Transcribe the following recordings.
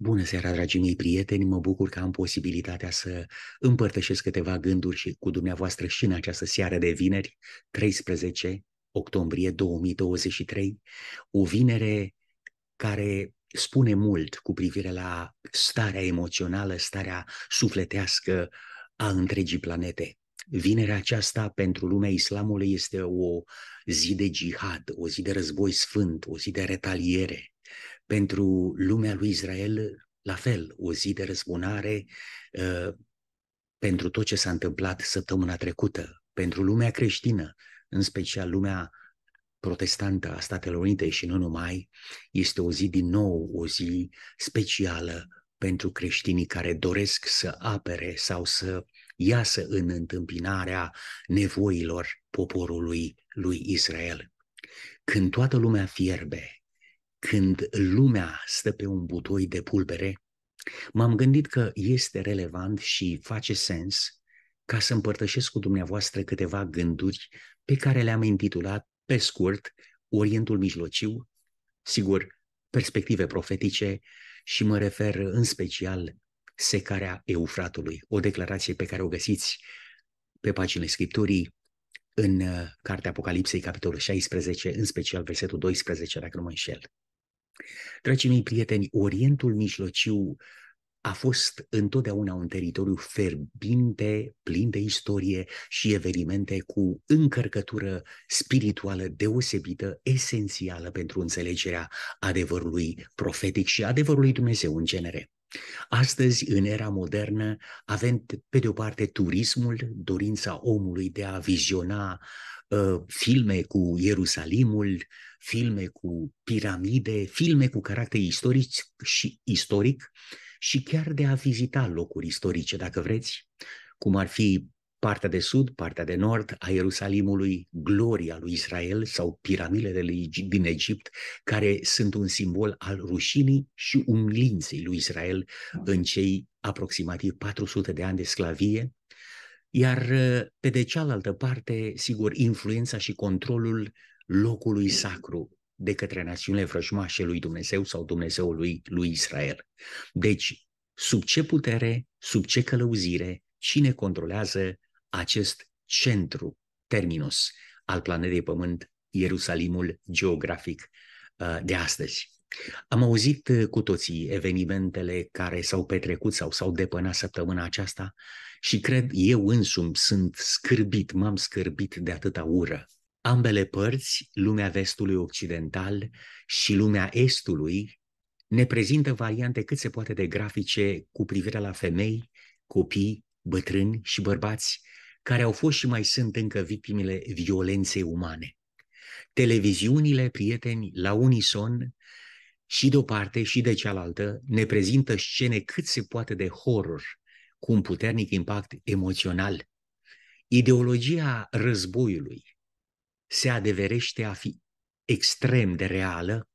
Bună seara, dragii mei prieteni! Mă bucur că am posibilitatea să împărtășesc câteva gânduri și cu dumneavoastră și în această seară de vineri, 13 octombrie 2023, o vinere care spune mult cu privire la starea emoțională, starea sufletească a întregii planete. Vinerea aceasta pentru lumea islamului este o zi de jihad, o zi de război sfânt, o zi de retaliere, pentru lumea lui Israel, la fel, o zi de răzbunare uh, pentru tot ce s-a întâmplat săptămâna trecută, pentru lumea creștină, în special lumea protestantă a Statelor Unite și nu numai, este o zi din nou, o zi specială pentru creștinii care doresc să apere sau să iasă în întâmpinarea nevoilor poporului lui Israel. Când toată lumea fierbe, când lumea stă pe un butoi de pulbere, m-am gândit că este relevant și face sens ca să împărtășesc cu dumneavoastră câteva gânduri pe care le-am intitulat pe scurt Orientul Mijlociu, sigur, perspective profetice și mă refer în special secarea Eufratului, o declarație pe care o găsiți pe paginile Scripturii în uh, Cartea Apocalipsei, capitolul 16, în special versetul 12, dacă nu mă înșel. Dragii mei prieteni, Orientul Mijlociu a fost întotdeauna un teritoriu ferbinte, plin de istorie și evenimente cu încărcătură spirituală deosebită, esențială pentru înțelegerea adevărului profetic și adevărului Dumnezeu în genere. Astăzi, în era modernă, avem pe de o parte turismul, dorința omului de a viziona uh, filme cu Ierusalimul, filme cu piramide, filme cu caracter istoric și istoric și chiar de a vizita locuri istorice, dacă vreți, cum ar fi partea de sud, partea de nord a Ierusalimului, gloria lui Israel sau piramidele din Egipt, care sunt un simbol al rușinii și umilinței lui Israel în cei aproximativ 400 de ani de sclavie, iar pe de cealaltă parte, sigur, influența și controlul locului sacru de către națiunile vrăjmașe lui Dumnezeu sau Dumnezeul lui, lui Israel. Deci, sub ce putere, sub ce călăuzire, cine controlează acest centru, terminus, al planetei Pământ, Ierusalimul geografic uh, de astăzi. Am auzit uh, cu toții evenimentele care s-au petrecut sau s-au depănat săptămâna aceasta și cred eu însumi sunt scârbit, m-am scârbit de atâta ură ambele părți, lumea vestului occidental și lumea estului, ne prezintă variante cât se poate de grafice cu privire la femei, copii, bătrâni și bărbați care au fost și mai sunt încă victimele violenței umane. Televiziunile, prieteni, la unison, și de o parte și de cealaltă, ne prezintă scene cât se poate de horror, cu un puternic impact emoțional. Ideologia războiului, se adeverește a fi extrem de reală,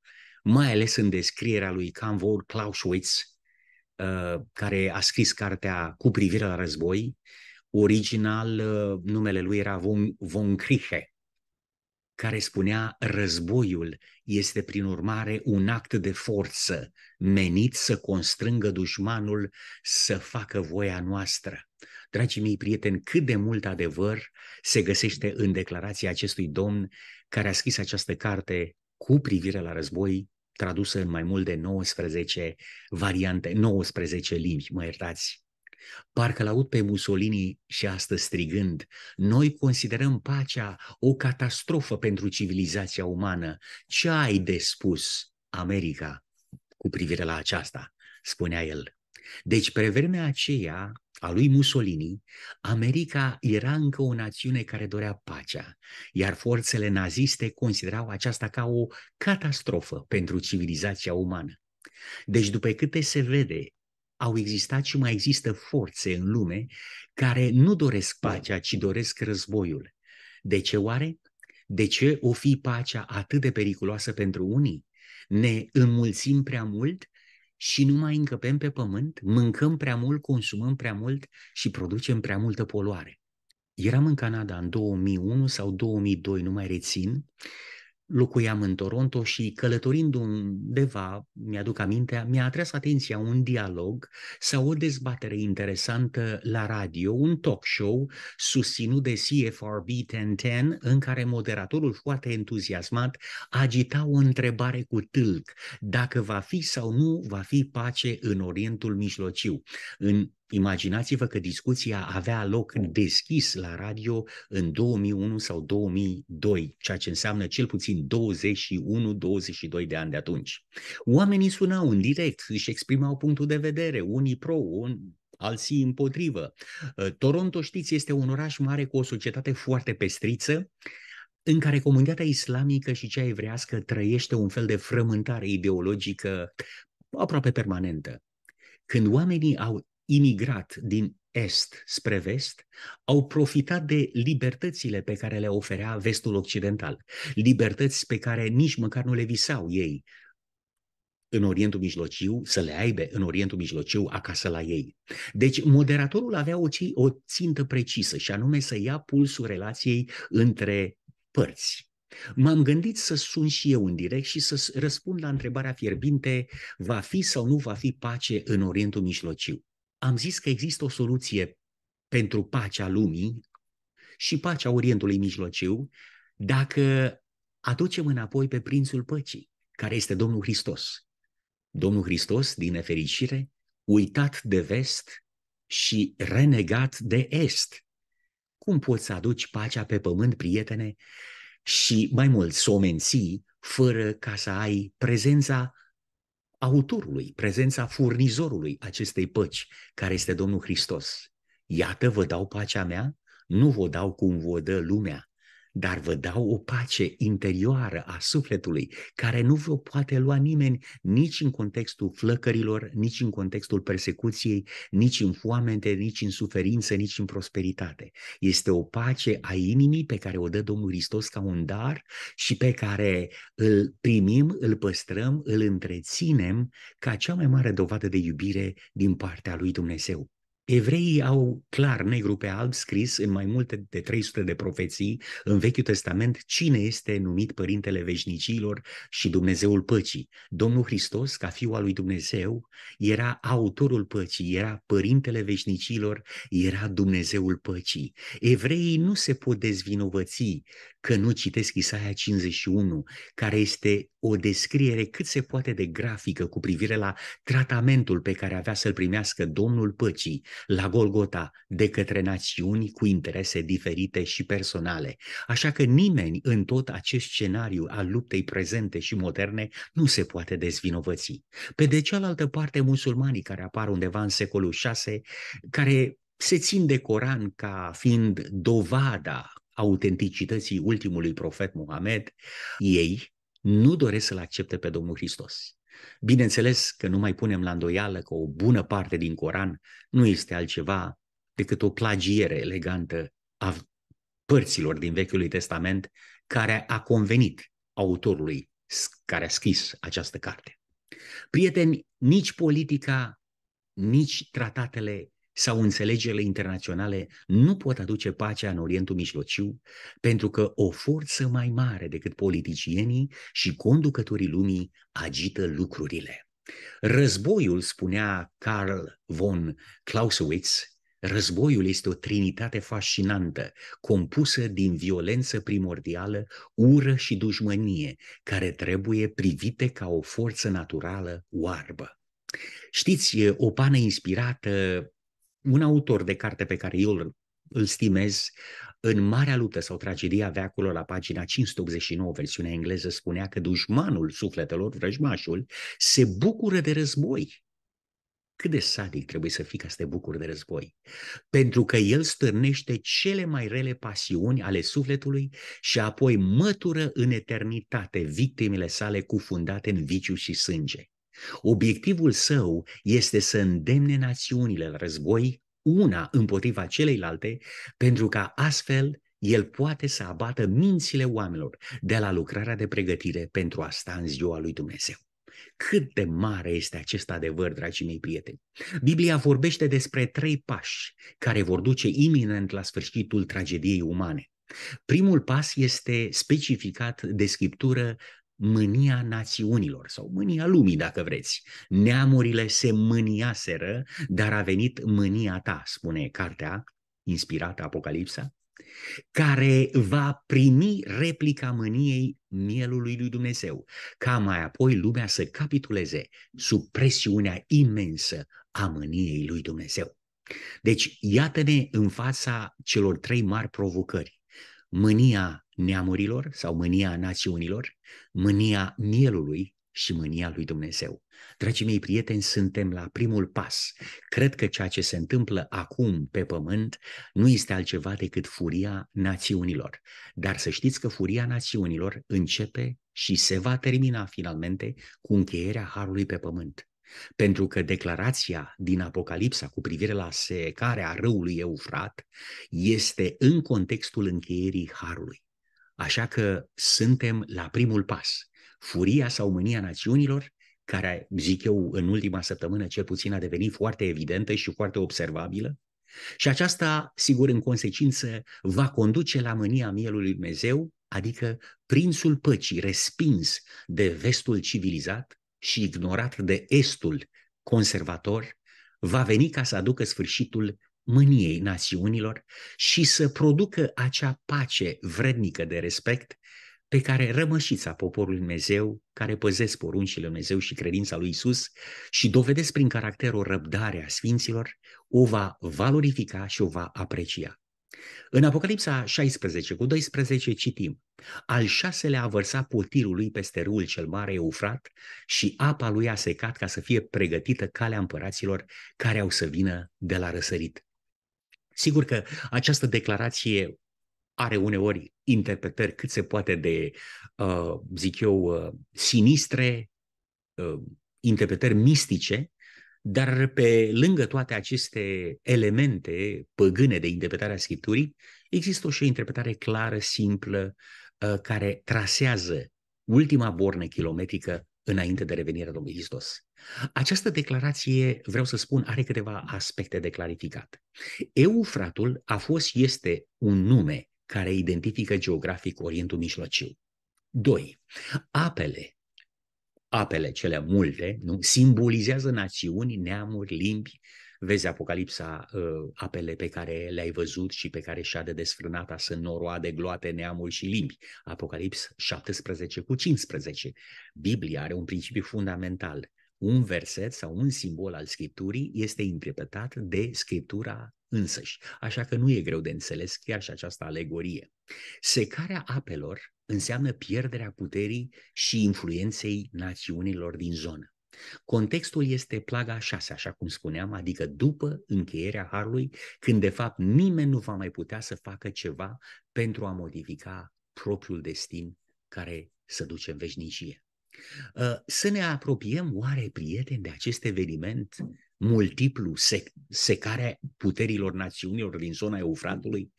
mai ales în descrierea lui Canvor Clausewitz, uh, care a scris cartea cu privire la război. Original, uh, numele lui era Von, von Kriche, care spunea războiul este prin urmare un act de forță menit să constrângă dușmanul să facă voia noastră. Dragii mei prieteni, cât de mult adevăr se găsește în declarația acestui domn care a scris această carte cu privire la război, tradusă în mai mult de 19 variante, 19 limbi, mă iertați. Parcă l-aud pe Mussolini și astăzi strigând, noi considerăm pacea o catastrofă pentru civilizația umană. Ce ai de spus, America, cu privire la aceasta? spunea el. Deci, pe vremea aceea, a lui Mussolini, America era încă o națiune care dorea pacea, iar forțele naziste considerau aceasta ca o catastrofă pentru civilizația umană. Deci, după câte se vede, au existat și mai există forțe în lume care nu doresc pacea, ci doresc războiul. De ce oare? De ce o fi pacea atât de periculoasă pentru unii? Ne înmulțim prea mult și nu mai încăpem pe pământ, mâncăm prea mult, consumăm prea mult și producem prea multă poluare. Eram în Canada în 2001 sau 2002, nu mai rețin, locuiam în Toronto și călătorind undeva, mi-aduc aminte, mi-a atras atenția un dialog sau o dezbatere interesantă la radio, un talk show susținut de CFRB 1010, în care moderatorul foarte entuziasmat agita o întrebare cu tâlc, dacă va fi sau nu va fi pace în Orientul Mijlociu. În Imaginați-vă că discuția avea loc deschis la radio în 2001 sau 2002, ceea ce înseamnă cel puțin 21-22 de ani de atunci. Oamenii sunau în direct, își exprimau punctul de vedere, unii pro, un, alții împotrivă. Uh, Toronto, știți, este un oraș mare cu o societate foarte pestriță, în care comunitatea islamică și cea evrească trăiește un fel de frământare ideologică aproape permanentă. Când oamenii au imigrat din est spre vest, au profitat de libertățile pe care le oferea vestul occidental, libertăți pe care nici măcar nu le visau ei în Orientul Mijlociu, să le aibă în Orientul Mijlociu acasă la ei. Deci moderatorul avea o, o țintă precisă și anume să ia pulsul relației între părți. M-am gândit să sun și eu în direct și să răspund la întrebarea fierbinte, va fi sau nu va fi pace în Orientul Mijlociu? Am zis că există o soluție pentru pacea lumii și pacea Orientului Mijlociu dacă aducem înapoi pe Prințul Păcii, care este Domnul Hristos. Domnul Hristos, din nefericire, uitat de vest și renegat de est. Cum poți să aduci pacea pe pământ, prietene, și mai mult să o menții fără ca să ai prezența autorului, prezența furnizorului acestei păci, care este Domnul Hristos. Iată, vă dau pacea mea, nu vă dau cum vă dă lumea dar vă dau o pace interioară a sufletului, care nu vă poate lua nimeni nici în contextul flăcărilor, nici în contextul persecuției, nici în foamete, nici în suferință, nici în prosperitate. Este o pace a inimii pe care o dă Domnul Hristos ca un dar și pe care îl primim, îl păstrăm, îl întreținem ca cea mai mare dovadă de iubire din partea lui Dumnezeu. Evreii au clar negru pe alb scris în mai multe de 300 de profeții în Vechiul Testament cine este numit Părintele Veșnicilor și Dumnezeul Păcii. Domnul Hristos, ca Fiul al lui Dumnezeu, era autorul păcii, era Părintele Veșnicilor, era Dumnezeul Păcii. Evreii nu se pot dezvinovăți că nu citesc Isaia 51, care este o descriere cât se poate de grafică cu privire la tratamentul pe care avea să-l primească Domnul Păcii la Golgota de către națiuni cu interese diferite și personale. Așa că nimeni în tot acest scenariu al luptei prezente și moderne nu se poate dezvinovăți. Pe de cealaltă parte, musulmanii care apar undeva în secolul 6, care se țin de Coran ca fiind dovada autenticității ultimului profet Muhammad, ei nu doresc să-L accepte pe Domnul Hristos. Bineînțeles că nu mai punem la îndoială că o bună parte din Coran nu este altceva decât o plagiere elegantă a părților din Vechiul Testament care a convenit autorului care a scris această carte. Prieteni, nici politica, nici tratatele sau înțelegerile internaționale nu pot aduce pacea în Orientul Mijlociu pentru că o forță mai mare decât politicienii și conducătorii lumii agită lucrurile. Războiul, spunea Karl von Clausewitz, Războiul este o trinitate fascinantă, compusă din violență primordială, ură și dușmănie, care trebuie privite ca o forță naturală oarbă. Știți, o pană inspirată un autor de carte pe care eu îl, îl stimez, în Marea Luptă sau Tragedia Veacurilor, la pagina 589, versiunea engleză, spunea că dușmanul sufletelor, vrăjmașul, se bucură de război. Cât de sadic trebuie să fii ca să te bucuri de război? Pentru că el stârnește cele mai rele pasiuni ale sufletului și apoi mătură în eternitate victimele sale cufundate în viciu și sânge. Obiectivul său este să îndemne națiunile la război una împotriva celeilalte, pentru ca astfel el poate să abată mințile oamenilor de la lucrarea de pregătire pentru a sta în ziua lui Dumnezeu. Cât de mare este acest adevăr, dragii mei prieteni! Biblia vorbește despre trei pași care vor duce iminent la sfârșitul tragediei umane. Primul pas este specificat de scriptură mânia națiunilor sau mânia lumii, dacă vreți. Neamurile se mâniaseră, dar a venit mânia ta, spune cartea inspirată Apocalipsa, care va primi replica mâniei mielului lui Dumnezeu, ca mai apoi lumea să capituleze sub presiunea imensă a mâniei lui Dumnezeu. Deci, iată-ne în fața celor trei mari provocări. Mânia neamurilor sau mânia națiunilor, mânia mielului și mânia lui Dumnezeu. Dragii mei prieteni, suntem la primul pas. Cred că ceea ce se întâmplă acum pe pământ nu este altceva decât furia națiunilor. Dar să știți că furia națiunilor începe și se va termina finalmente cu încheierea harului pe pământ. Pentru că declarația din Apocalipsa cu privire la secarea râului Eufrat este în contextul încheierii harului. Așa că suntem la primul pas. Furia sau mânia națiunilor, care, zic eu, în ultima săptămână cel puțin a devenit foarte evidentă și foarte observabilă, și aceasta, sigur, în consecință, va conduce la mânia mielului Dumnezeu, adică prințul păcii respins de vestul civilizat și ignorat de estul conservator, va veni ca să aducă sfârșitul mâniei națiunilor și să producă acea pace vrednică de respect pe care rămășița poporului Dumnezeu, care păzesc poruncile Dumnezeu și credința lui Isus și dovedesc prin caracter o răbdare a sfinților, o va valorifica și o va aprecia. În Apocalipsa 16 cu 12 citim Al șaselea a vărsat potirul lui peste râul cel mare Eufrat și apa lui a secat ca să fie pregătită calea împăraților care au să vină de la răsărit. Sigur că această declarație are uneori interpretări cât se poate de, uh, zic eu, uh, sinistre, uh, interpretări mistice, dar pe lângă toate aceste elemente păgâne de interpretare a Scripturii, există și o interpretare clară, simplă, care trasează ultima bornă kilometrică înainte de revenirea Domnului Hristos. Această declarație, vreau să spun, are câteva aspecte de clarificat. Eufratul a fost și este un nume care identifică geografic Orientul Mijlociu. 2. Apele, apele cele multe, nu? simbolizează națiuni, neamuri, limbi. Vezi Apocalipsa, uh, apele pe care le-ai văzut și pe care și-a de desfrânata sunt noroade, gloate, neamuri și limbi. Apocalips 17 cu 15. Biblia are un principiu fundamental un verset sau un simbol al Scripturii este interpretat de Scriptura însăși. Așa că nu e greu de înțeles chiar și această alegorie. Secarea apelor înseamnă pierderea puterii și influenței națiunilor din zonă. Contextul este plaga șase, așa cum spuneam, adică după încheierea Harului, când de fapt nimeni nu va mai putea să facă ceva pentru a modifica propriul destin care să duce în veșnicie. Uh, să ne apropiem oare, prieteni, de acest eveniment multiplu, sec, secarea puterilor națiunilor din zona Eufratului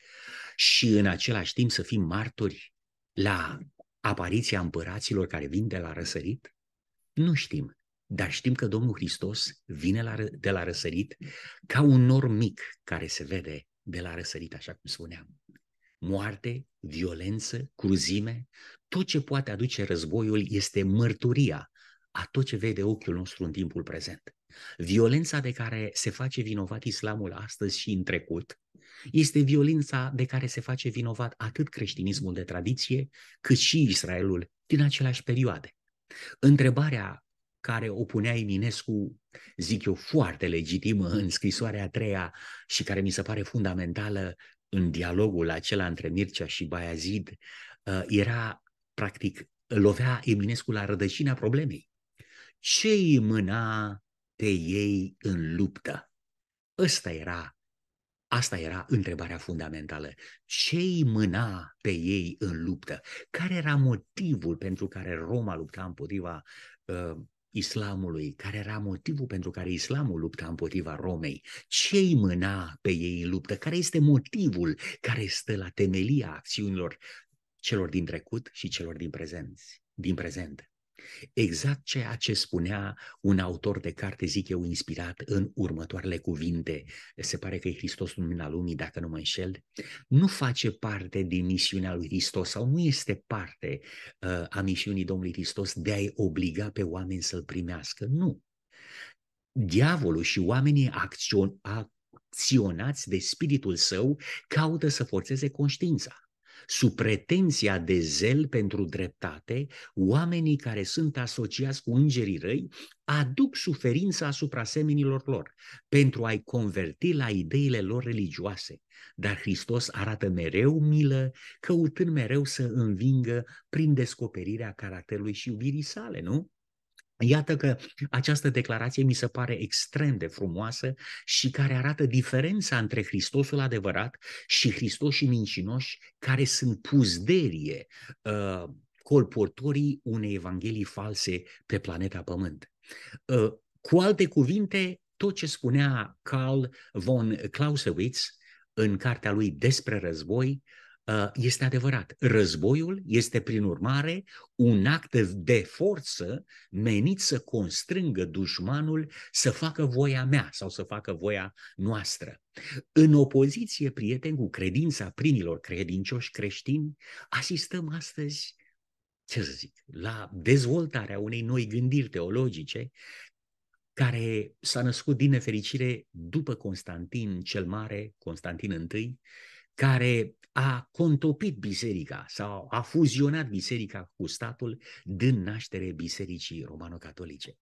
și în același timp să fim martori la apariția împăraților care vin de la răsărit? Nu știm, dar știm că Domnul Hristos vine la, de la răsărit ca un nor mic care se vede de la răsărit, așa cum spuneam moarte, violență, cruzime, tot ce poate aduce războiul este mărturia a tot ce vede ochiul nostru în timpul prezent. Violența de care se face vinovat islamul astăzi și în trecut este violența de care se face vinovat atât creștinismul de tradiție, cât și Israelul din aceleași perioade. Întrebarea care o punea Eminescu, zic eu, foarte legitimă în scrisoarea a treia și care mi se pare fundamentală în dialogul acela între Mircea și Baiazid uh, era, practic, lovea Eminescu la rădăcina problemei. Ce îi mâna pe ei în luptă? Ăsta era, asta era întrebarea fundamentală. Ce îi mâna pe ei în luptă? Care era motivul pentru care Roma lupta împotriva uh, islamului, care era motivul pentru care islamul lupta împotriva Romei, ce îi mâna pe ei în luptă, care este motivul care stă la temelia acțiunilor celor din trecut și celor din prezent. Din prezent. Exact ceea ce spunea un autor de carte, zic eu, inspirat în următoarele cuvinte, se pare că e Hristos lumina lumii, dacă nu mă înșel, nu face parte din misiunea lui Hristos sau nu este parte uh, a misiunii Domnului Hristos de a-i obliga pe oameni să-L primească. Nu. Diavolul și oamenii acțion, acționați de spiritul său caută să forțeze conștiința sub pretenția de zel pentru dreptate, oamenii care sunt asociați cu îngerii răi aduc suferința asupra semenilor lor pentru a-i converti la ideile lor religioase. Dar Hristos arată mereu milă, căutând mereu să învingă prin descoperirea caracterului și iubirii sale, nu? Iată că această declarație mi se pare extrem de frumoasă și care arată diferența între Hristosul adevărat și Hristoșii mincinoși care sunt puzderie, uh, colportorii unei evanghelii false pe planeta Pământ. Uh, cu alte cuvinte, tot ce spunea Karl von Clausewitz în cartea lui despre război Uh, este adevărat. Războiul este, prin urmare, un act de forță menit să constrângă dușmanul să facă voia mea sau să facă voia noastră. În opoziție, prieteni, cu credința primilor credincioși creștini, asistăm astăzi, ce să zic, la dezvoltarea unei noi gândiri teologice care s-a născut din nefericire după Constantin cel Mare, Constantin I, care a contopit biserica sau a fuzionat biserica cu statul din naștere bisericii romano-catolice.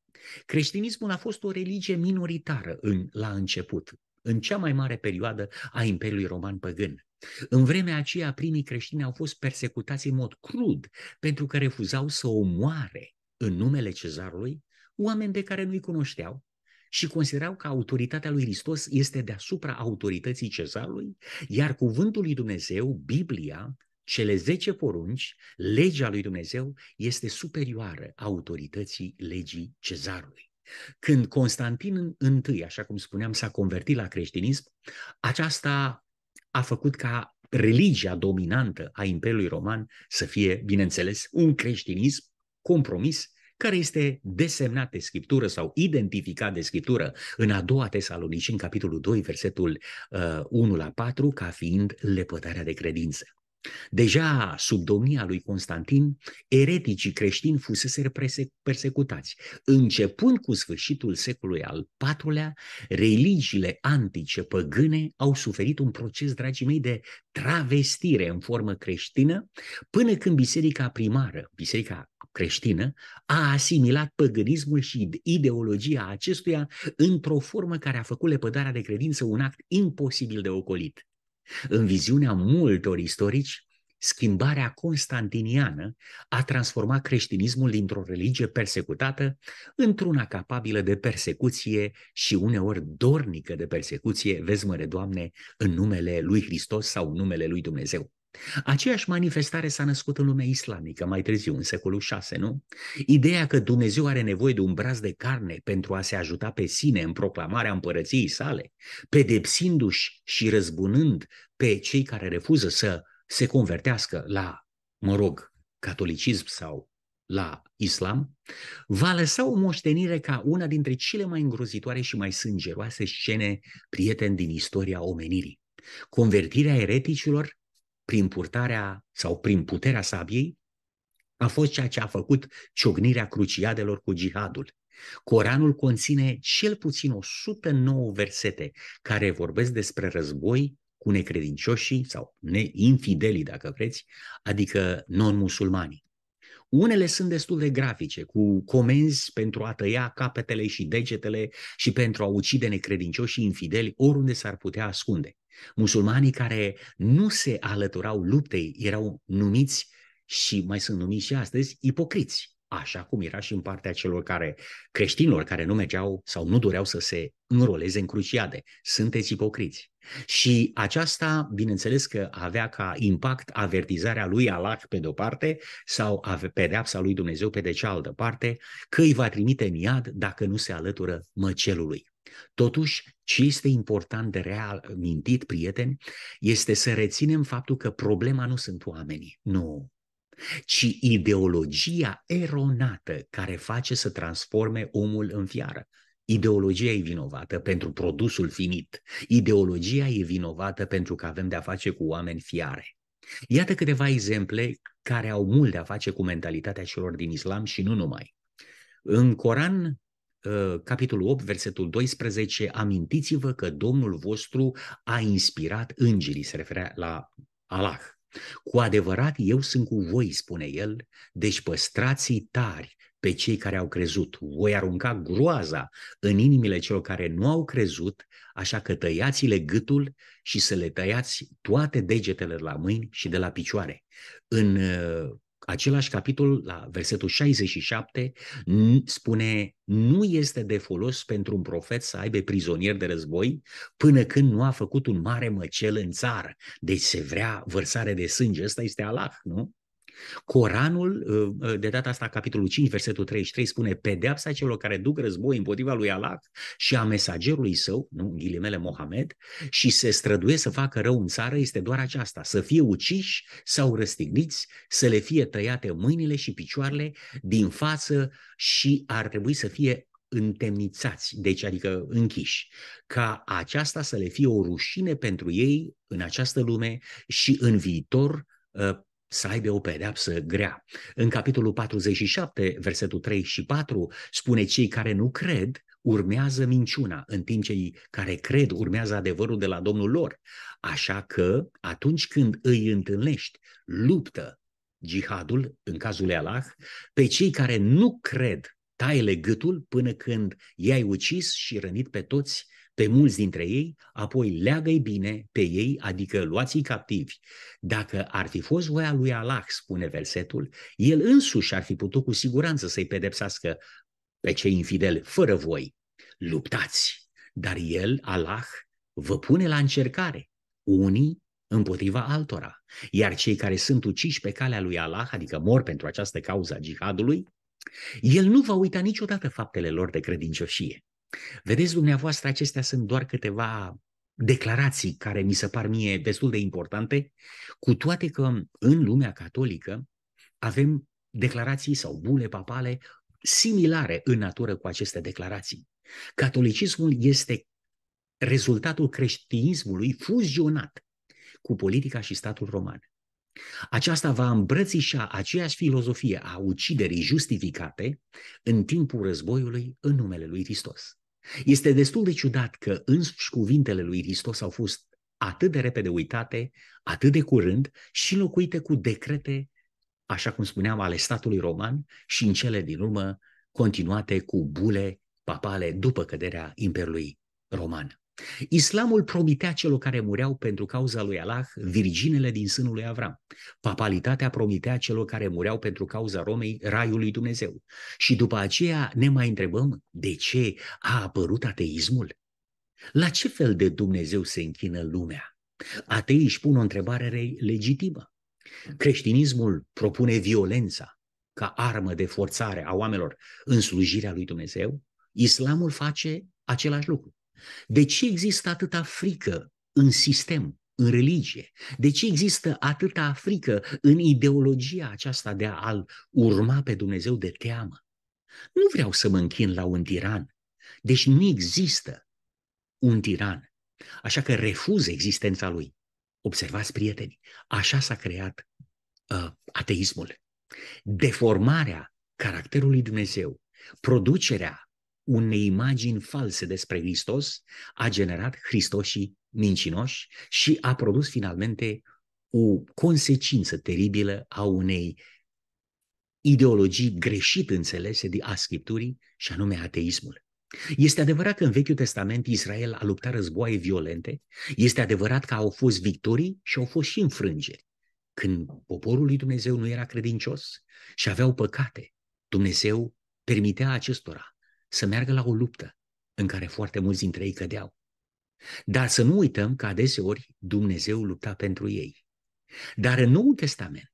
Creștinismul a fost o religie minoritară în, la început, în cea mai mare perioadă a Imperiului Roman păgân. În vremea aceea, primii creștini au fost persecutați în mod crud pentru că refuzau să omoare în numele cezarului oameni pe care nu-i cunoșteau și considerau că autoritatea lui Hristos este deasupra autorității cezarului, iar cuvântul lui Dumnezeu, Biblia, cele zece porunci, legea lui Dumnezeu este superioară autorității legii cezarului. Când Constantin I, așa cum spuneam, s-a convertit la creștinism, aceasta a făcut ca religia dominantă a Imperiului Roman să fie, bineînțeles, un creștinism compromis care este desemnat de Scriptură sau identificat de Scriptură în a doua Tesalonici, în capitolul 2, versetul uh, 1 la 4, ca fiind lepădarea de credință. Deja sub domnia lui Constantin, ereticii creștini fusese persecutați. Începând cu sfârșitul secolului al IV-lea, religiile antice păgâne au suferit un proces, dragii mei, de travestire în formă creștină, până când biserica primară, biserica creștină, a asimilat păgânismul și ideologia acestuia într-o formă care a făcut lepădarea de credință un act imposibil de ocolit. În viziunea multor istorici, schimbarea constantiniană a transformat creștinismul dintr-o religie persecutată într-una capabilă de persecuție și uneori dornică de persecuție, vezi măre Doamne, în numele lui Hristos sau în numele lui Dumnezeu. Aceeași manifestare s-a născut în lumea islamică mai târziu, în secolul 6, nu? Ideea că Dumnezeu are nevoie de un braț de carne pentru a se ajuta pe sine în proclamarea împărăției sale, pedepsindu-și și răzbunând pe cei care refuză să se convertească la, mă rog, catolicism sau la islam, va lăsa o moștenire ca una dintre cele mai îngrozitoare și mai sângeroase scene prieteni din istoria omenirii. Convertirea ereticilor prin purtarea sau prin puterea sabiei, a fost ceea ce a făcut ciognirea cruciadelor cu jihadul. Coranul conține cel puțin 109 versete care vorbesc despre război cu necredincioșii sau infidelii, dacă vreți, adică non-musulmanii. Unele sunt destul de grafice, cu comenzi pentru a tăia capetele și degetele și pentru a ucide necredincioșii infideli oriunde s-ar putea ascunde. Musulmanii care nu se alăturau luptei erau numiți și mai sunt numiți și astăzi ipocriți așa cum era și în partea celor care, creștinilor care nu mergeau sau nu doreau să se înroleze în cruciade. Sunteți ipocriți. Și aceasta, bineînțeles că avea ca impact avertizarea lui Allah pe de-o parte sau pedeapsa lui Dumnezeu pe de cealaltă parte, că îi va trimite în iad dacă nu se alătură măcelului. Totuși, ce este important de real mintit, prieteni, este să reținem faptul că problema nu sunt oamenii. Nu. ci ideologia eronată care face să transforme omul în fiară. Ideologia e vinovată pentru produsul finit. Ideologia e vinovată pentru că avem de-a face cu oameni fiare. Iată câteva exemple care au mult de a face cu mentalitatea celor din islam și nu numai. În Coran, ă, capitolul 8, versetul 12, amintiți-vă că Domnul vostru a inspirat îngerii, se referea la Allah. Cu adevărat, eu sunt cu voi, spune el, deci păstrați tari pe cei care au crezut. Voi arunca groaza în inimile celor care nu au crezut, așa că tăiați-le gâtul și să le tăiați toate degetele la mâini și de la picioare. În uh, același capitol, la versetul 67, spune nu este de folos pentru un profet să aibă prizonieri de război până când nu a făcut un mare măcel în țară. Deci se vrea vărsare de sânge. Ăsta este Allah, nu? Coranul, uh, uh, de data asta, capitolul 5, versetul 33, spune pedeapsa celor care duc război împotriva lui Allah și a mesagerului său, nu, ghilimele Mohamed, și se străduie să facă rău în țară, este doar aceasta, să fie uciși sau răstigniți, să le fie tăiate mâinile și picioarele din față și ar trebui să fie întemnițați, deci adică închiși, ca aceasta să le fie o rușine pentru ei în această lume și în viitor uh, să aibă o pedeapsă grea. În capitolul 47, versetul 3 și 4, spune cei care nu cred urmează minciuna, în timp ce cei care cred urmează adevărul de la Domnul lor. Așa că atunci când îi întâlnești, luptă jihadul, în cazul lui Allah, pe cei care nu cred, taie gâtul până când i-ai ucis și rănit pe toți pe mulți dintre ei, apoi leagă-i bine pe ei, adică luați-i captivi. Dacă ar fi fost voia lui Allah, spune versetul, el însuși ar fi putut cu siguranță să-i pedepsească pe cei infideli, fără voi. Luptați! Dar el, Allah, vă pune la încercare, unii împotriva altora. Iar cei care sunt uciși pe calea lui Allah, adică mor pentru această cauză a jihadului, el nu va uita niciodată faptele lor de credincioșie. Vedeți, dumneavoastră, acestea sunt doar câteva declarații care mi se par mie destul de importante, cu toate că în lumea catolică avem declarații sau bule papale similare în natură cu aceste declarații. Catolicismul este rezultatul creștinismului fuzionat cu politica și statul roman. Aceasta va îmbrățișa aceeași filozofie a uciderii justificate în timpul războiului în numele lui Hristos. Este destul de ciudat că însuși cuvintele lui Hristos au fost atât de repede uitate, atât de curând și locuite cu decrete, așa cum spuneam, ale statului roman și în cele din urmă continuate cu bule papale după căderea Imperiului Roman. Islamul promitea celor care mureau pentru cauza lui Allah virginele din sânul lui Avram. Papalitatea promitea celor care mureau pentru cauza Romei raiul lui Dumnezeu. Și după aceea ne mai întrebăm de ce a apărut ateismul? La ce fel de Dumnezeu se închină lumea? Ateii își pun o întrebare legitimă. Creștinismul propune violența ca armă de forțare a oamenilor în slujirea lui Dumnezeu. Islamul face același lucru. De ce există atâta frică în sistem, în religie? De ce există atâta frică în ideologia aceasta de a-L urma pe Dumnezeu de teamă? Nu vreau să mă închin la un tiran. Deci nu există un tiran. Așa că refuz existența lui. Observați, prieteni, așa s-a creat uh, ateismul. Deformarea caracterului Dumnezeu, producerea unei imagini false despre Hristos a generat Hristoșii mincinoși și a produs finalmente o consecință teribilă a unei ideologii greșit înțelese de a Scripturii și anume ateismul. Este adevărat că în Vechiul Testament Israel a luptat războaie violente, este adevărat că au fost victorii și au fost și înfrângeri. Când poporul lui Dumnezeu nu era credincios și aveau păcate, Dumnezeu permitea acestora să meargă la o luptă în care foarte mulți dintre ei cădeau. Dar să nu uităm că adeseori Dumnezeu lupta pentru ei. Dar în Noul Testament,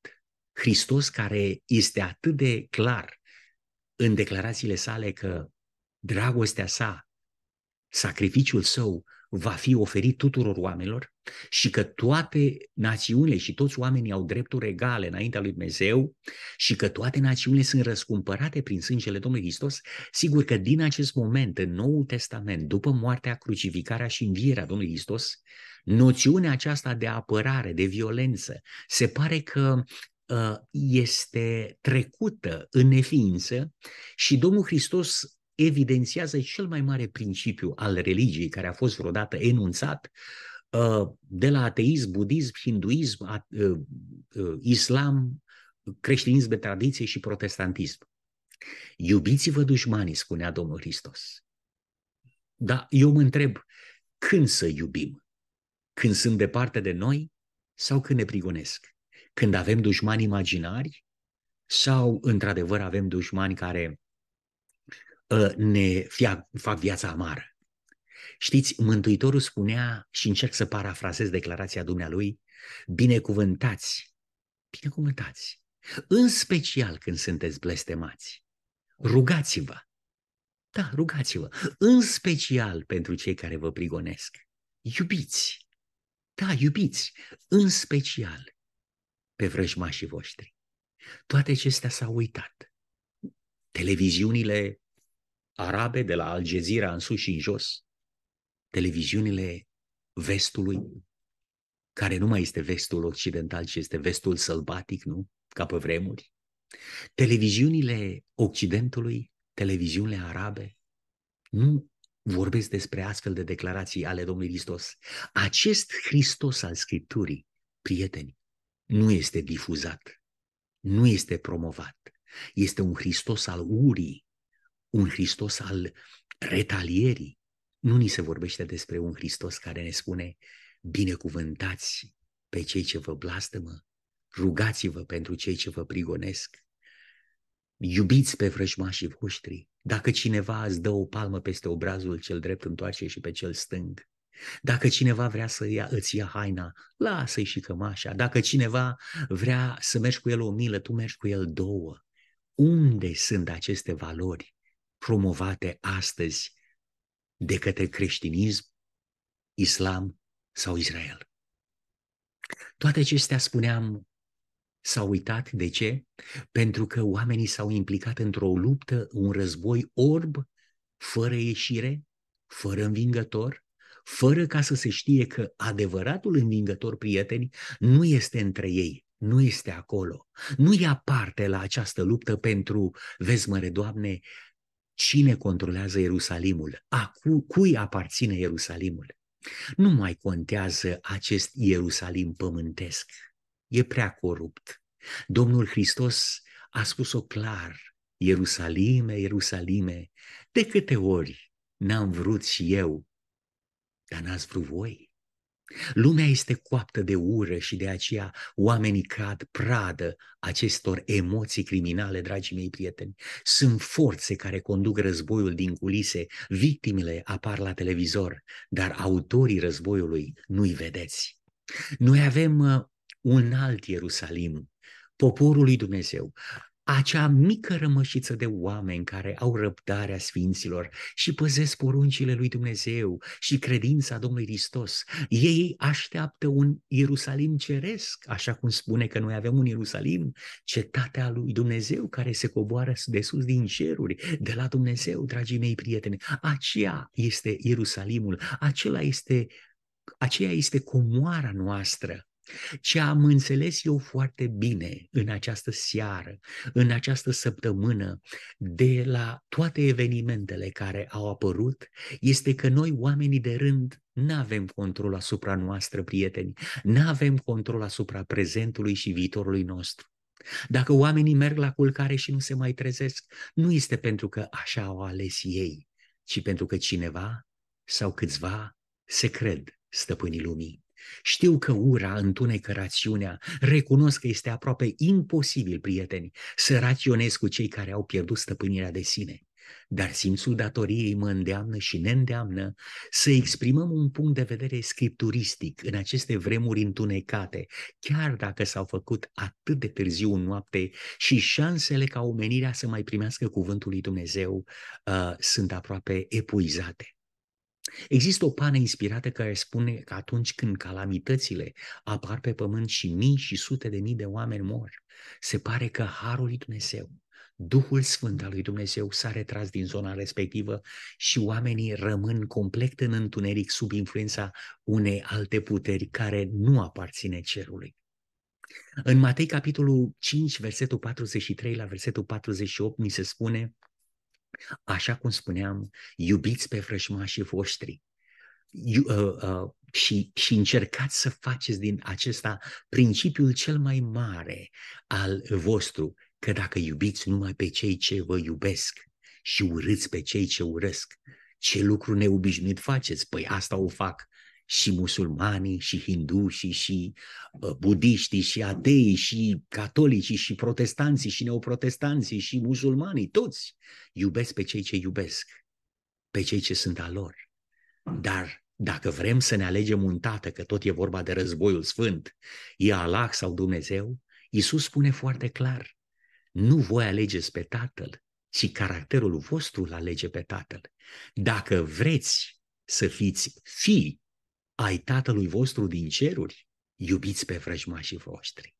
Hristos care este atât de clar în declarațiile sale că dragostea sa sacrificiul său va fi oferit tuturor oamenilor și că toate națiunile și toți oamenii au drepturi egale înaintea lui Dumnezeu și că toate națiunile sunt răscumpărate prin sângele Domnului Hristos, sigur că din acest moment, în Noul Testament, după moartea, crucificarea și învierea Domnului Hristos, noțiunea aceasta de apărare, de violență, se pare că uh, este trecută în neființă și Domnul Hristos evidențiază cel mai mare principiu al religiei care a fost vreodată enunțat uh, de la ateism, budism, hinduism, uh, uh, islam, creștinism de tradiție și protestantism. Iubiți-vă dușmanii, spunea Domnul Hristos. Dar eu mă întreb, când să iubim? Când sunt departe de noi sau când ne prigonesc? Când avem dușmani imaginari sau într-adevăr avem dușmani care Ă, ne fac viața amară. Știți, Mântuitorul spunea, și încerc să parafrazez declarația dumnealui, binecuvântați, binecuvântați, în special când sunteți blestemați. Rugați-vă, da, rugați-vă, în special pentru cei care vă prigonesc. Iubiți, da, iubiți, în special pe vrăjmașii voștri. Toate acestea s-au uitat. Televiziunile arabe de la Al Jazeera în sus și în jos, televiziunile vestului, care nu mai este vestul occidental, ci este vestul sălbatic, nu? Ca pe vremuri. Televiziunile Occidentului, televiziunile arabe, nu vorbesc despre astfel de declarații ale Domnului Hristos. Acest Hristos al Scripturii, prieteni, nu este difuzat, nu este promovat. Este un Hristos al urii, un Hristos al retalierii. Nu ni se vorbește despre un Hristos care ne spune binecuvântați pe cei ce vă blastămă, rugați-vă pentru cei ce vă prigonesc, iubiți pe vrăjmașii voștri. Dacă cineva îți dă o palmă peste obrazul cel drept, întoarce și pe cel stâng. Dacă cineva vrea să ia, îți ia haina, lasă-i și cămașa. Dacă cineva vrea să mergi cu el o milă, tu mergi cu el două. Unde sunt aceste valori promovate astăzi de către creștinism, islam sau Israel. Toate acestea, spuneam, s-au uitat. De ce? Pentru că oamenii s-au implicat într-o luptă, un război orb, fără ieșire, fără învingător, fără ca să se știe că adevăratul învingător, prieteni, nu este între ei, nu este acolo. Nu ia parte la această luptă pentru, vezi măre, Doamne, Cine controlează Ierusalimul? A, cu, cui aparține Ierusalimul? Nu mai contează acest Ierusalim pământesc. E prea corupt. Domnul Hristos a spus-o clar. Ierusalime, Ierusalime, de câte ori n-am vrut și eu, dar n-ați vrut voi. Lumea este coaptă de ură și de aceea oamenii cad pradă acestor emoții criminale, dragii mei prieteni. Sunt forțe care conduc războiul din culise, victimele apar la televizor, dar autorii războiului nu-i vedeți. Noi avem uh, un alt Ierusalim, poporul lui Dumnezeu acea mică rămășiță de oameni care au răbdarea sfinților și păzesc poruncile lui Dumnezeu și credința Domnului Hristos. Ei așteaptă un Ierusalim ceresc, așa cum spune că noi avem un Ierusalim, cetatea lui Dumnezeu care se coboară de sus din ceruri, de la Dumnezeu, dragii mei prieteni. Aceea este Ierusalimul, acela este, aceea este comoara noastră ce am înțeles eu foarte bine în această seară, în această săptămână, de la toate evenimentele care au apărut, este că noi, oamenii de rând, nu avem control asupra noastră, prieteni, nu avem control asupra prezentului și viitorului nostru. Dacă oamenii merg la culcare și nu se mai trezesc, nu este pentru că așa au ales ei, ci pentru că cineva sau câțiva se cred stăpânii lumii. Știu că ura întunecă rațiunea, recunosc că este aproape imposibil, prieteni, să raționez cu cei care au pierdut stăpânirea de sine. Dar simțul datoriei mă îndeamnă și ne îndeamnă să exprimăm un punct de vedere scripturistic în aceste vremuri întunecate, chiar dacă s-au făcut atât de târziu în noapte și șansele ca omenirea să mai primească cuvântul lui Dumnezeu uh, sunt aproape epuizate. Există o pană inspirată care spune că atunci când calamitățile apar pe pământ și mii și sute de mii de oameni mor, se pare că Harul lui Dumnezeu, Duhul Sfânt al lui Dumnezeu s-a retras din zona respectivă și oamenii rămân complet în întuneric sub influența unei alte puteri care nu aparține cerului. În Matei, capitolul 5, versetul 43 la versetul 48, mi se spune, așa cum spuneam, iubiți pe frășmașii voștri uh, uh, și, și încercați să faceți din acesta principiul cel mai mare al vostru, că dacă iubiți numai pe cei ce vă iubesc și urâți pe cei ce urăsc, ce lucru neobișnuit faceți? Păi asta o fac și musulmanii, și hindușii, și uh, budiștii, și ateii, și catolicii, și protestanții, și neoprotestanții, și musulmanii, toți iubesc pe cei ce iubesc, pe cei ce sunt a lor. Dar dacă vrem să ne alegem un tată, că tot e vorba de războiul sfânt, e Allah sau Dumnezeu, Iisus spune foarte clar, nu voi alegeți pe Tatăl, ci caracterul vostru îl alege pe Tatăl. Dacă vreți să fiți fii ai Tatălui vostru din ceruri, iubiți pe vrăjmașii voștri.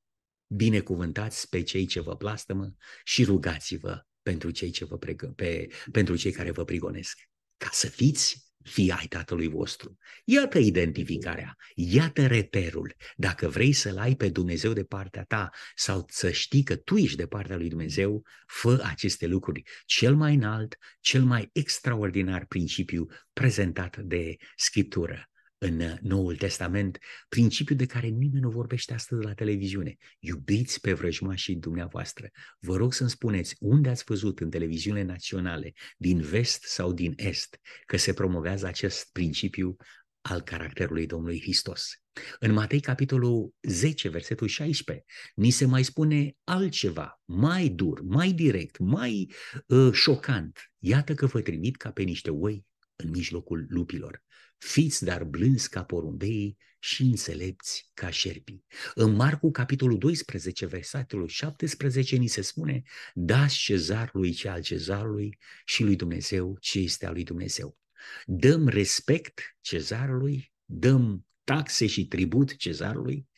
Binecuvântați pe cei ce vă plastămă și rugați-vă pentru cei, ce vă pregă, pe, pentru cei care vă prigonesc, ca să fiți fii ai tatălui vostru. Iată identificarea, iată reperul. Dacă vrei să-L ai pe Dumnezeu de partea ta sau să știi că tu ești de partea lui Dumnezeu, fă aceste lucruri. Cel mai înalt, cel mai extraordinar principiu prezentat de Scriptură în Noul Testament, principiu de care nimeni nu vorbește astăzi la televiziune. Iubiți pe vrăjmașii dumneavoastră. Vă rog să-mi spuneți unde ați văzut în televiziune naționale, din vest sau din est, că se promovează acest principiu al caracterului Domnului Hristos. În Matei, capitolul 10, versetul 16, ni se mai spune altceva, mai dur, mai direct, mai uh, șocant. Iată că vă trimit ca pe niște oi în mijlocul lupilor. Fiți dar blânzi ca porumbei și înțelepți ca șerpii. În Marcu, capitolul 12, versetul 17, ni se spune Dați cezarului ce al cezarului și lui Dumnezeu ce este al lui Dumnezeu. Dăm respect cezarului, dăm taxe și tribut cezarului,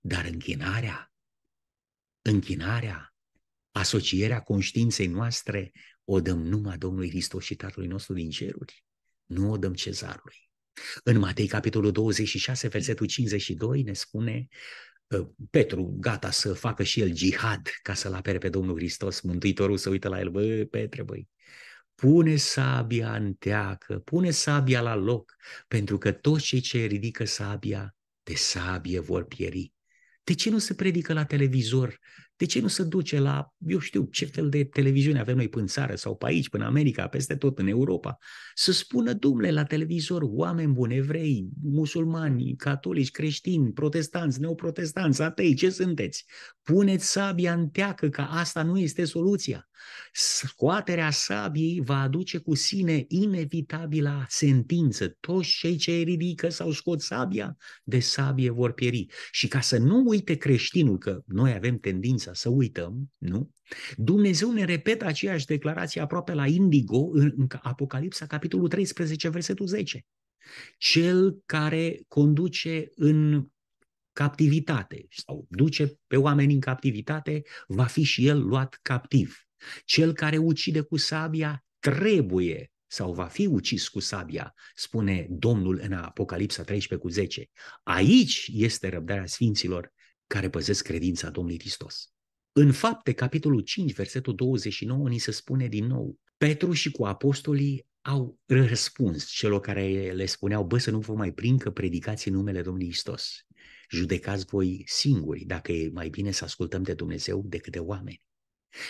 dar închinarea, închinarea, asocierea conștiinței noastre o dăm numai Domnului Hristos și Tatălui nostru din ceruri, nu o dăm cezarului. În Matei, capitolul 26, versetul 52, ne spune ă, Petru, gata să facă și el jihad ca să-l apere pe Domnul Hristos, Mântuitorul să uită la el, bă, Petre, băi, pune sabia în teacă, pune sabia la loc, pentru că toți cei ce ridică sabia, de sabie vor pieri. De ce nu se predică la televizor de ce nu se duce la, eu știu, ce fel de televiziune avem noi în țară sau pe aici, până America, peste tot în Europa, să spună, dumle, la televizor, oameni buni, evrei, musulmani, catolici, creștini, protestanți, neoprotestanți, atei, ce sunteți? Puneți sabia în teacă, că asta nu este soluția. Scoaterea sabiei va aduce cu sine inevitabila sentință. Toți cei ce ridică sau scot sabia, de sabie vor pieri. Și ca să nu uite creștinul că noi avem tendința să uităm, nu? Dumnezeu ne repetă aceeași declarație aproape la indigo în, în Apocalipsa, capitolul 13, versetul 10. Cel care conduce în captivitate sau duce pe oameni în captivitate, va fi și el luat captiv. Cel care ucide cu sabia trebuie sau va fi ucis cu sabia, spune Domnul în Apocalipsa 13 cu 10. Aici este răbdarea sfinților care păzesc credința Domnului Hristos. În fapte, capitolul 5, versetul 29, ni se spune din nou, Petru și cu apostolii au răspuns celor care le spuneau, bă, să nu vă mai prind că predicați în numele Domnului Hristos. Judecați voi singuri dacă e mai bine să ascultăm de Dumnezeu decât de oameni.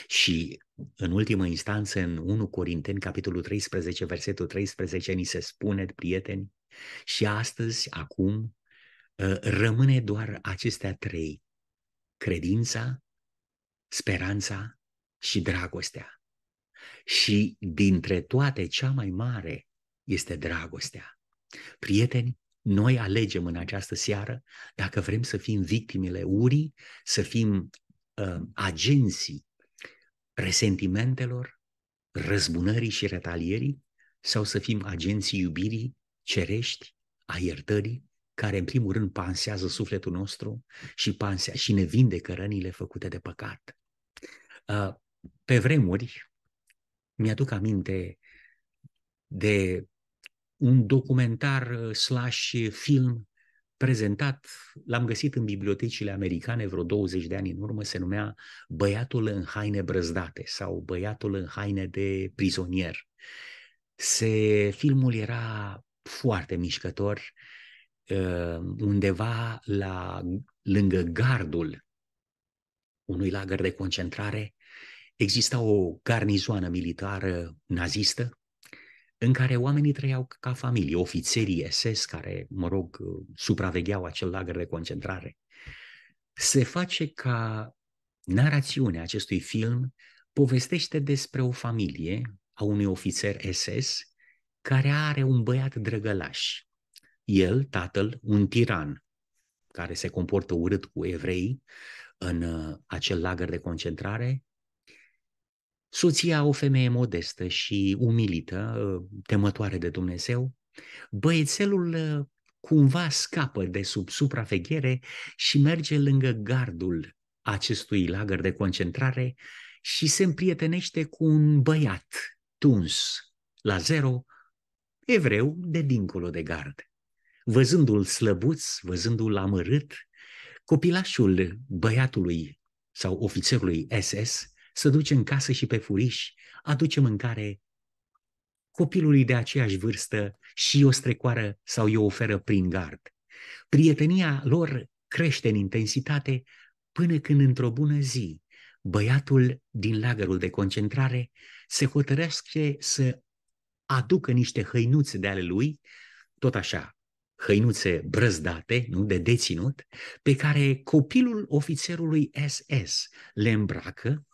Și în ultimă instanță, în 1 Corinteni, capitolul 13, versetul 13, ni se spune, prieteni, și astăzi, acum, ă, rămâne doar acestea trei, credința, speranța și dragostea. Și dintre toate, cea mai mare este dragostea. Prieteni, noi alegem în această seară dacă vrem să fim victimele urii, să fim uh, agenții resentimentelor, răzbunării și retalierii sau să fim agenții iubirii, cerești a iertării, care în primul rând pansează sufletul nostru și, pansea, și ne vindecă rănile făcute de păcat. Uh, pe vremuri, mi-aduc aminte de un documentar uh, slash film prezentat, l-am găsit în bibliotecile americane vreo 20 de ani în urmă, se numea Băiatul în haine brăzdate sau Băiatul în haine de prizonier. Se, filmul era foarte mișcător, uh, undeva la, lângă gardul unui lagăr de concentrare, exista o garnizoană militară nazistă în care oamenii trăiau ca familie, ofițerii SS care, mă rog, supravegheau acel lagăr de concentrare. Se face ca narațiunea acestui film povestește despre o familie a unui ofițer SS care are un băiat drăgălaș. El, tatăl, un tiran care se comportă urât cu evrei în uh, acel lagăr de concentrare, soția o femeie modestă și umilită, uh, temătoare de Dumnezeu, băiețelul uh, cumva scapă de sub supraveghere și merge lângă gardul acestui lagăr de concentrare și se împrietenește cu un băiat tuns la zero, evreu de dincolo de gard. Văzându-l slăbuț, văzându-l amărât, copilașul băiatului sau ofițerului SS să duce în casă și pe furiș, aduce mâncare copilului de aceeași vârstă și o strecoară sau o oferă prin gard. Prietenia lor crește în intensitate până când într-o bună zi băiatul din lagărul de concentrare se hotărește să aducă niște hăinuțe de ale lui, tot așa, hăinuțe brăzdate, nu, de deținut, pe care copilul ofițerului SS le îmbracă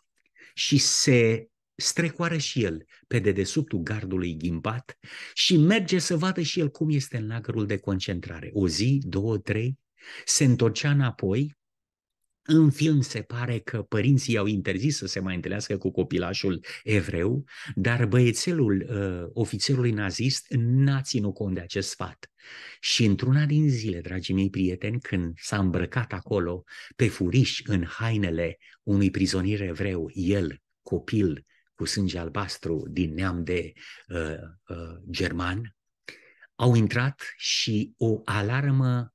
și se strecoară și el pe dedesubtul gardului ghimbat și merge să vadă și el cum este în lagărul de concentrare. O zi, două, trei, se întorcea înapoi în film se pare că părinții au interzis să se mai întâlnească cu copilașul evreu, dar băiețelul uh, ofițerului nazist n-a ținut cont de acest sfat. Și într-una din zile, dragii mei prieteni, când s-a îmbrăcat acolo pe furiș în hainele unui prizonier evreu, el, copil cu sânge albastru din neam de uh, uh, german, au intrat și o alarmă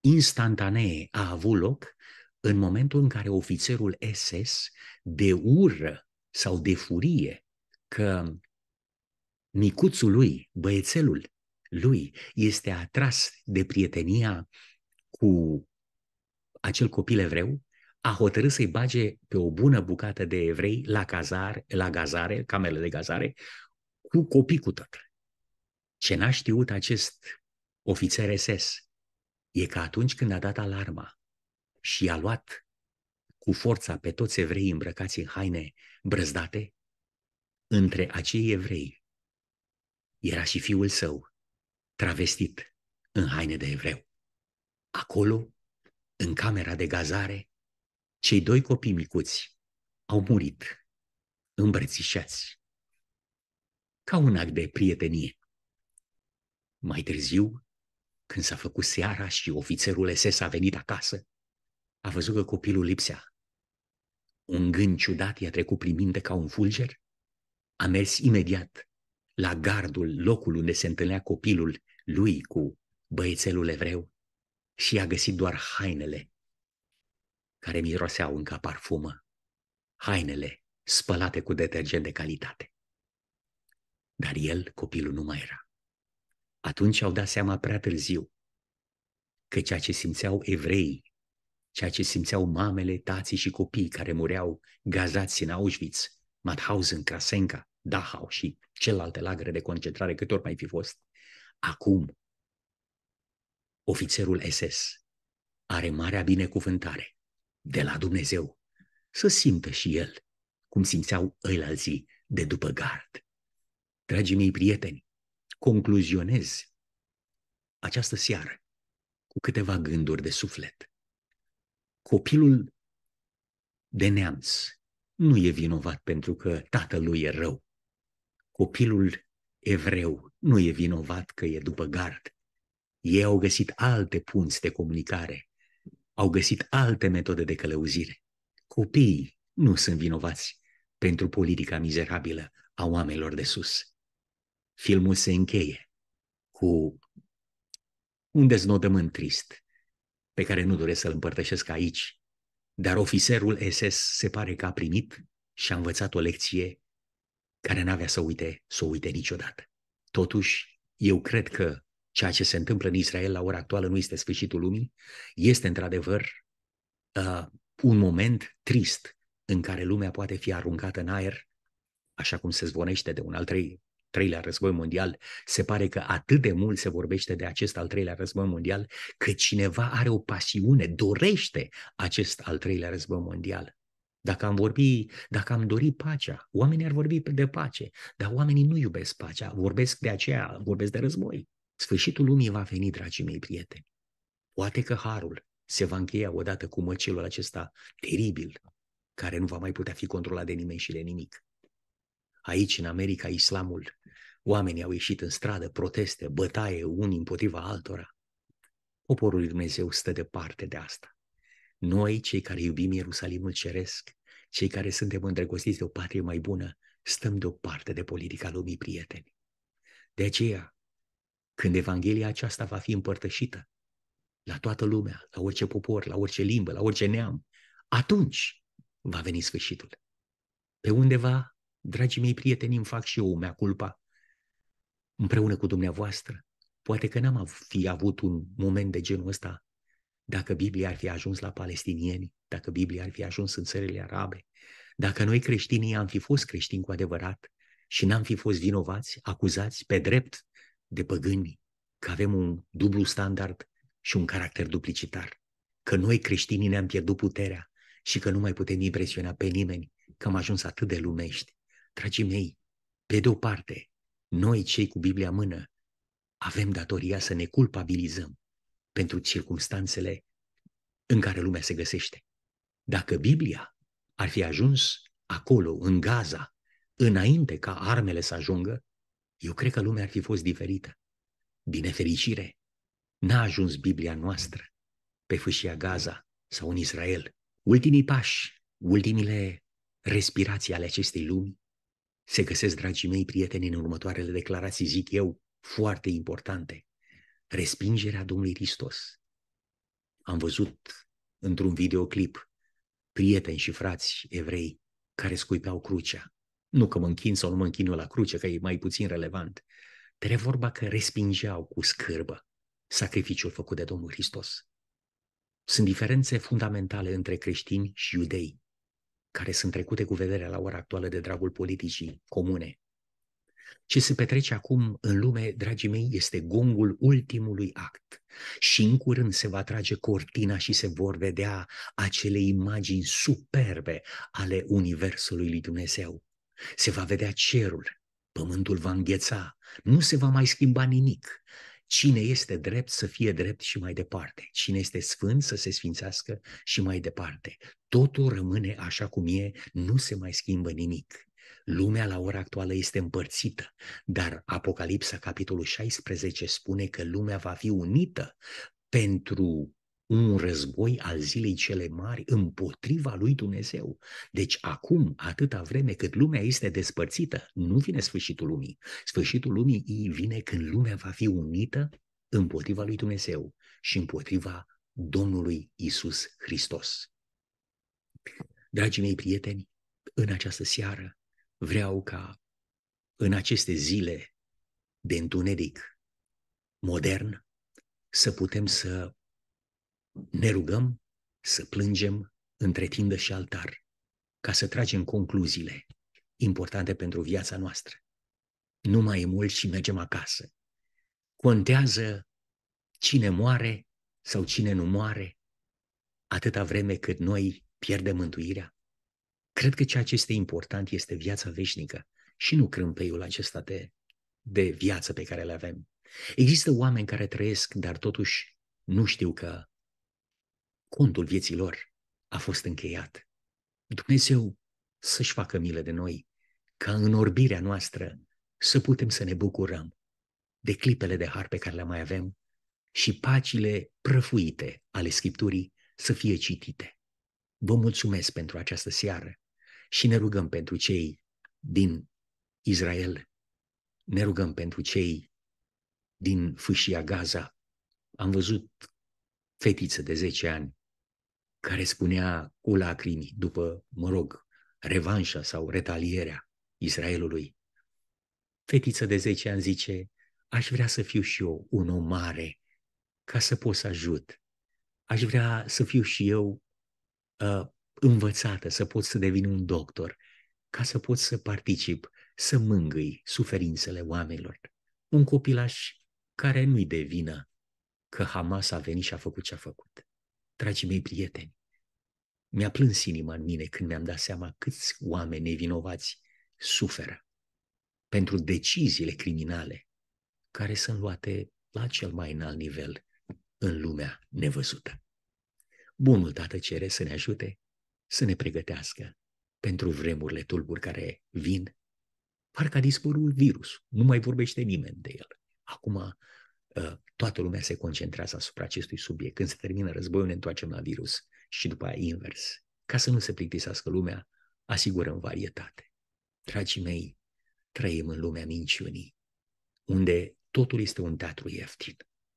instantanee a avut loc în momentul în care ofițerul SS, de ură sau de furie, că micuțul lui, băiețelul lui, este atras de prietenia cu acel copil evreu, a hotărât să-i bage pe o bună bucată de evrei la, cazar, la gazare, camerele de gazare, cu copii cu tot. Ce n-a știut acest ofițer SS e că atunci când a dat alarma și a luat cu forța pe toți evreii îmbrăcați în haine brăzdate, între acei evrei era și fiul său, travestit în haine de evreu. Acolo, în camera de gazare, cei doi copii micuți au murit, îmbrățișați, ca un act de prietenie. Mai târziu, când s-a făcut seara și ofițerul SS a venit acasă, a văzut că copilul lipsea. Un gând ciudat i-a trecut prin minte ca un fulger. A mers imediat la gardul, locul unde se întâlnea copilul lui cu băiețelul evreu și a găsit doar hainele care miroseau încă parfumă, hainele spălate cu detergent de calitate. Dar el, copilul, nu mai era. Atunci au dat seama prea târziu că ceea ce simțeau evreii ceea ce simțeau mamele, tații și copiii care mureau gazați în Auschwitz, Mauthausen, Krasenka, Dachau și celelalte lagăre de concentrare, câte ori mai fi fost. Acum, ofițerul SS are marea binecuvântare de la Dumnezeu să simtă și el cum simțeau ăilalții de după gard. Dragii mei prieteni, concluzionez această seară cu câteva gânduri de suflet copilul de neamț nu e vinovat pentru că tatălui e rău. Copilul evreu nu e vinovat că e după gard. Ei au găsit alte punți de comunicare, au găsit alte metode de călăuzire. Copiii nu sunt vinovați pentru politica mizerabilă a oamenilor de sus. Filmul se încheie cu un deznodământ trist pe care nu doresc să-l împărtășesc aici, dar ofițerul SS se pare că a primit și a învățat o lecție care n-avea să uite, să o uite niciodată. Totuși, eu cred că ceea ce se întâmplă în Israel la ora actuală nu este sfârșitul lumii, este într-adevăr uh, un moment trist în care lumea poate fi aruncată în aer, așa cum se zvonește de un al trei, treilea război mondial, se pare că atât de mult se vorbește de acest al treilea război mondial, că cineva are o pasiune, dorește acest al treilea război mondial. Dacă am vorbi, dacă am dori pacea, oamenii ar vorbi de pace, dar oamenii nu iubesc pacea, vorbesc de aceea, vorbesc de război. Sfârșitul lumii va veni, dragii mei prieteni. Poate că harul se va încheia odată cu măcelul acesta teribil, care nu va mai putea fi controlat de nimeni și de nimic. Aici, în America, islamul, oamenii au ieșit în stradă, proteste, bătaie unii împotriva altora. Poporul lui Dumnezeu stă departe de asta. Noi, cei care iubim Ierusalimul Ceresc, cei care suntem îndrăgostiți de o patrie mai bună, stăm deoparte de politica lumii prieteni. De aceea, când Evanghelia aceasta va fi împărtășită la toată lumea, la orice popor, la orice limbă, la orice neam, atunci va veni sfârșitul. Pe undeva, dragii mei prieteni, îmi fac și eu mea culpa împreună cu dumneavoastră. Poate că n-am fi avut un moment de genul ăsta dacă Biblia ar fi ajuns la palestinieni, dacă Biblia ar fi ajuns în țările arabe, dacă noi creștinii am fi fost creștini cu adevărat și n-am fi fost vinovați, acuzați pe drept de păgâni, că avem un dublu standard și un caracter duplicitar, că noi creștinii ne-am pierdut puterea și că nu mai putem impresiona pe nimeni, că am ajuns atât de lumești. Dragii mei, pe de o parte, noi cei cu Biblia în mână avem datoria să ne culpabilizăm pentru circumstanțele în care lumea se găsește. Dacă Biblia ar fi ajuns acolo, în Gaza, înainte ca armele să ajungă, eu cred că lumea ar fi fost diferită. Din nefericire, n-a ajuns Biblia noastră pe fâșia Gaza sau în Israel. Ultimii pași, ultimile respirații ale acestei lumi se găsesc, dragii mei prieteni, în următoarele declarații, zic eu, foarte importante. Respingerea Domnului Hristos. Am văzut într-un videoclip prieteni și frați evrei care scuipeau crucea. Nu că mă închin sau nu mă închin la cruce, că e mai puțin relevant. Dar e vorba că respingeau cu scârbă sacrificiul făcut de Domnul Hristos. Sunt diferențe fundamentale între creștini și iudei, care sunt trecute cu vederea la ora actuală de dragul politicii comune. Ce se petrece acum în lume, dragii mei, este gongul ultimului act. Și în curând se va trage cortina și se vor vedea acele imagini superbe ale Universului lui Dumnezeu. Se va vedea cerul, pământul va îngheța, nu se va mai schimba nimic. Cine este drept să fie drept și mai departe. Cine este sfânt să se sfințească și mai departe. Totul rămâne așa cum e, nu se mai schimbă nimic. Lumea la ora actuală este împărțită, dar Apocalipsa, capitolul 16, spune că lumea va fi unită pentru un război al zilei cele mari împotriva lui Dumnezeu. Deci acum, atâta vreme cât lumea este despărțită, nu vine sfârșitul lumii. Sfârșitul lumii vine când lumea va fi unită împotriva lui Dumnezeu și împotriva Domnului Isus Hristos. Dragii mei prieteni, în această seară vreau ca în aceste zile de întuneric modern să putem să ne rugăm, să plângem între tindă și altar, ca să tragem concluziile importante pentru viața noastră. Nu mai e mult și mergem acasă. Contează cine moare sau cine nu moare, atâta vreme cât noi pierdem mântuirea. Cred că ceea ce este important este viața veșnică și nu crâmpeiul acesta de, de viață pe care le avem. Există oameni care trăiesc, dar totuși nu știu că contul vieții lor a fost încheiat. Dumnezeu să-și facă milă de noi, ca în orbirea noastră să putem să ne bucurăm de clipele de har pe care le mai avem și pacile prăfuite ale Scripturii să fie citite. Vă mulțumesc pentru această seară și ne rugăm pentru cei din Israel, ne rugăm pentru cei din fâșia Gaza. Am văzut fetiță de 10 ani care spunea cu lacrimi după, mă rog, revanșa sau retalierea Israelului. Fetiță de 10 ani zice, aș vrea să fiu și eu un om mare ca să pot să ajut. Aș vrea să fiu și eu uh, învățată, să pot să devin un doctor, ca să pot să particip, să mângâi suferințele oamenilor. Un copilaș care nu-i de vină că Hamas a venit și a făcut ce a făcut. Dragii mei prieteni, mi-a plâns inima în mine când mi-am dat seama câți oameni nevinovați suferă pentru deciziile criminale care sunt luate la cel mai înalt nivel în lumea nevăzută. Bunul Tată cere să ne ajute să ne pregătească pentru vremurile tulburi care vin. Parcă a dispărut virus, nu mai vorbește nimeni de el. Acum uh, toată lumea se concentrează asupra acestui subiect. Când se termină războiul, ne întoarcem la virus și după aia invers. Ca să nu se plictisească lumea, asigurăm varietate. Dragii mei, trăim în lumea minciunii, unde totul este un teatru ieftin.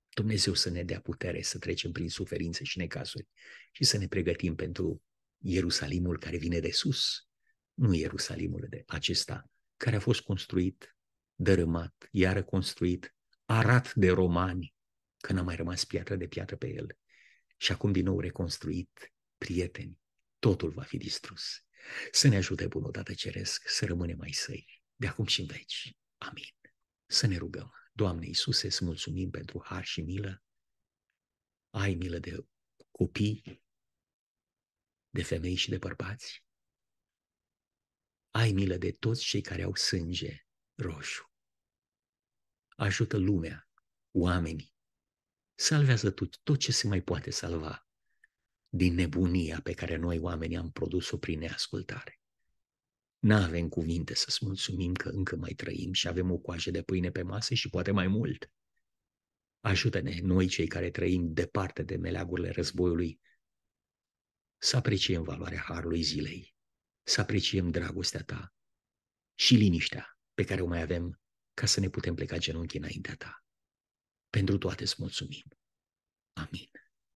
Dumnezeu să ne dea putere să trecem prin suferințe și necazuri și să ne pregătim pentru Ierusalimul care vine de sus, nu Ierusalimul de acesta care a fost construit, dărâmat, iară construit, arat de romani, că n-a mai rămas piatră de piatră pe el. Și acum din nou reconstruit, prieteni, totul va fi distrus. Să ne ajute bunul Tată Ceresc să rămânem mai săi, de acum și în veci. Amin. Să ne rugăm. Doamne Iisuse, să mulțumim pentru har și milă. Ai milă de copii, de femei și de bărbați. Ai milă de toți cei care au sânge roșu. Ajută lumea, oamenii. Salvează tot, tot ce se mai poate salva din nebunia pe care noi oamenii am produs-o prin neascultare. N-avem cuvinte să-ți mulțumim că încă mai trăim și avem o coajă de pâine pe masă și poate mai mult. Ajută-ne, noi cei care trăim departe de meleagurile războiului, să apreciem valoarea harului zilei, să apreciem dragostea ta și liniștea pe care o mai avem ca să ne putem pleca genunchi înaintea ta. Pentru toate îți mulțumim. Amin.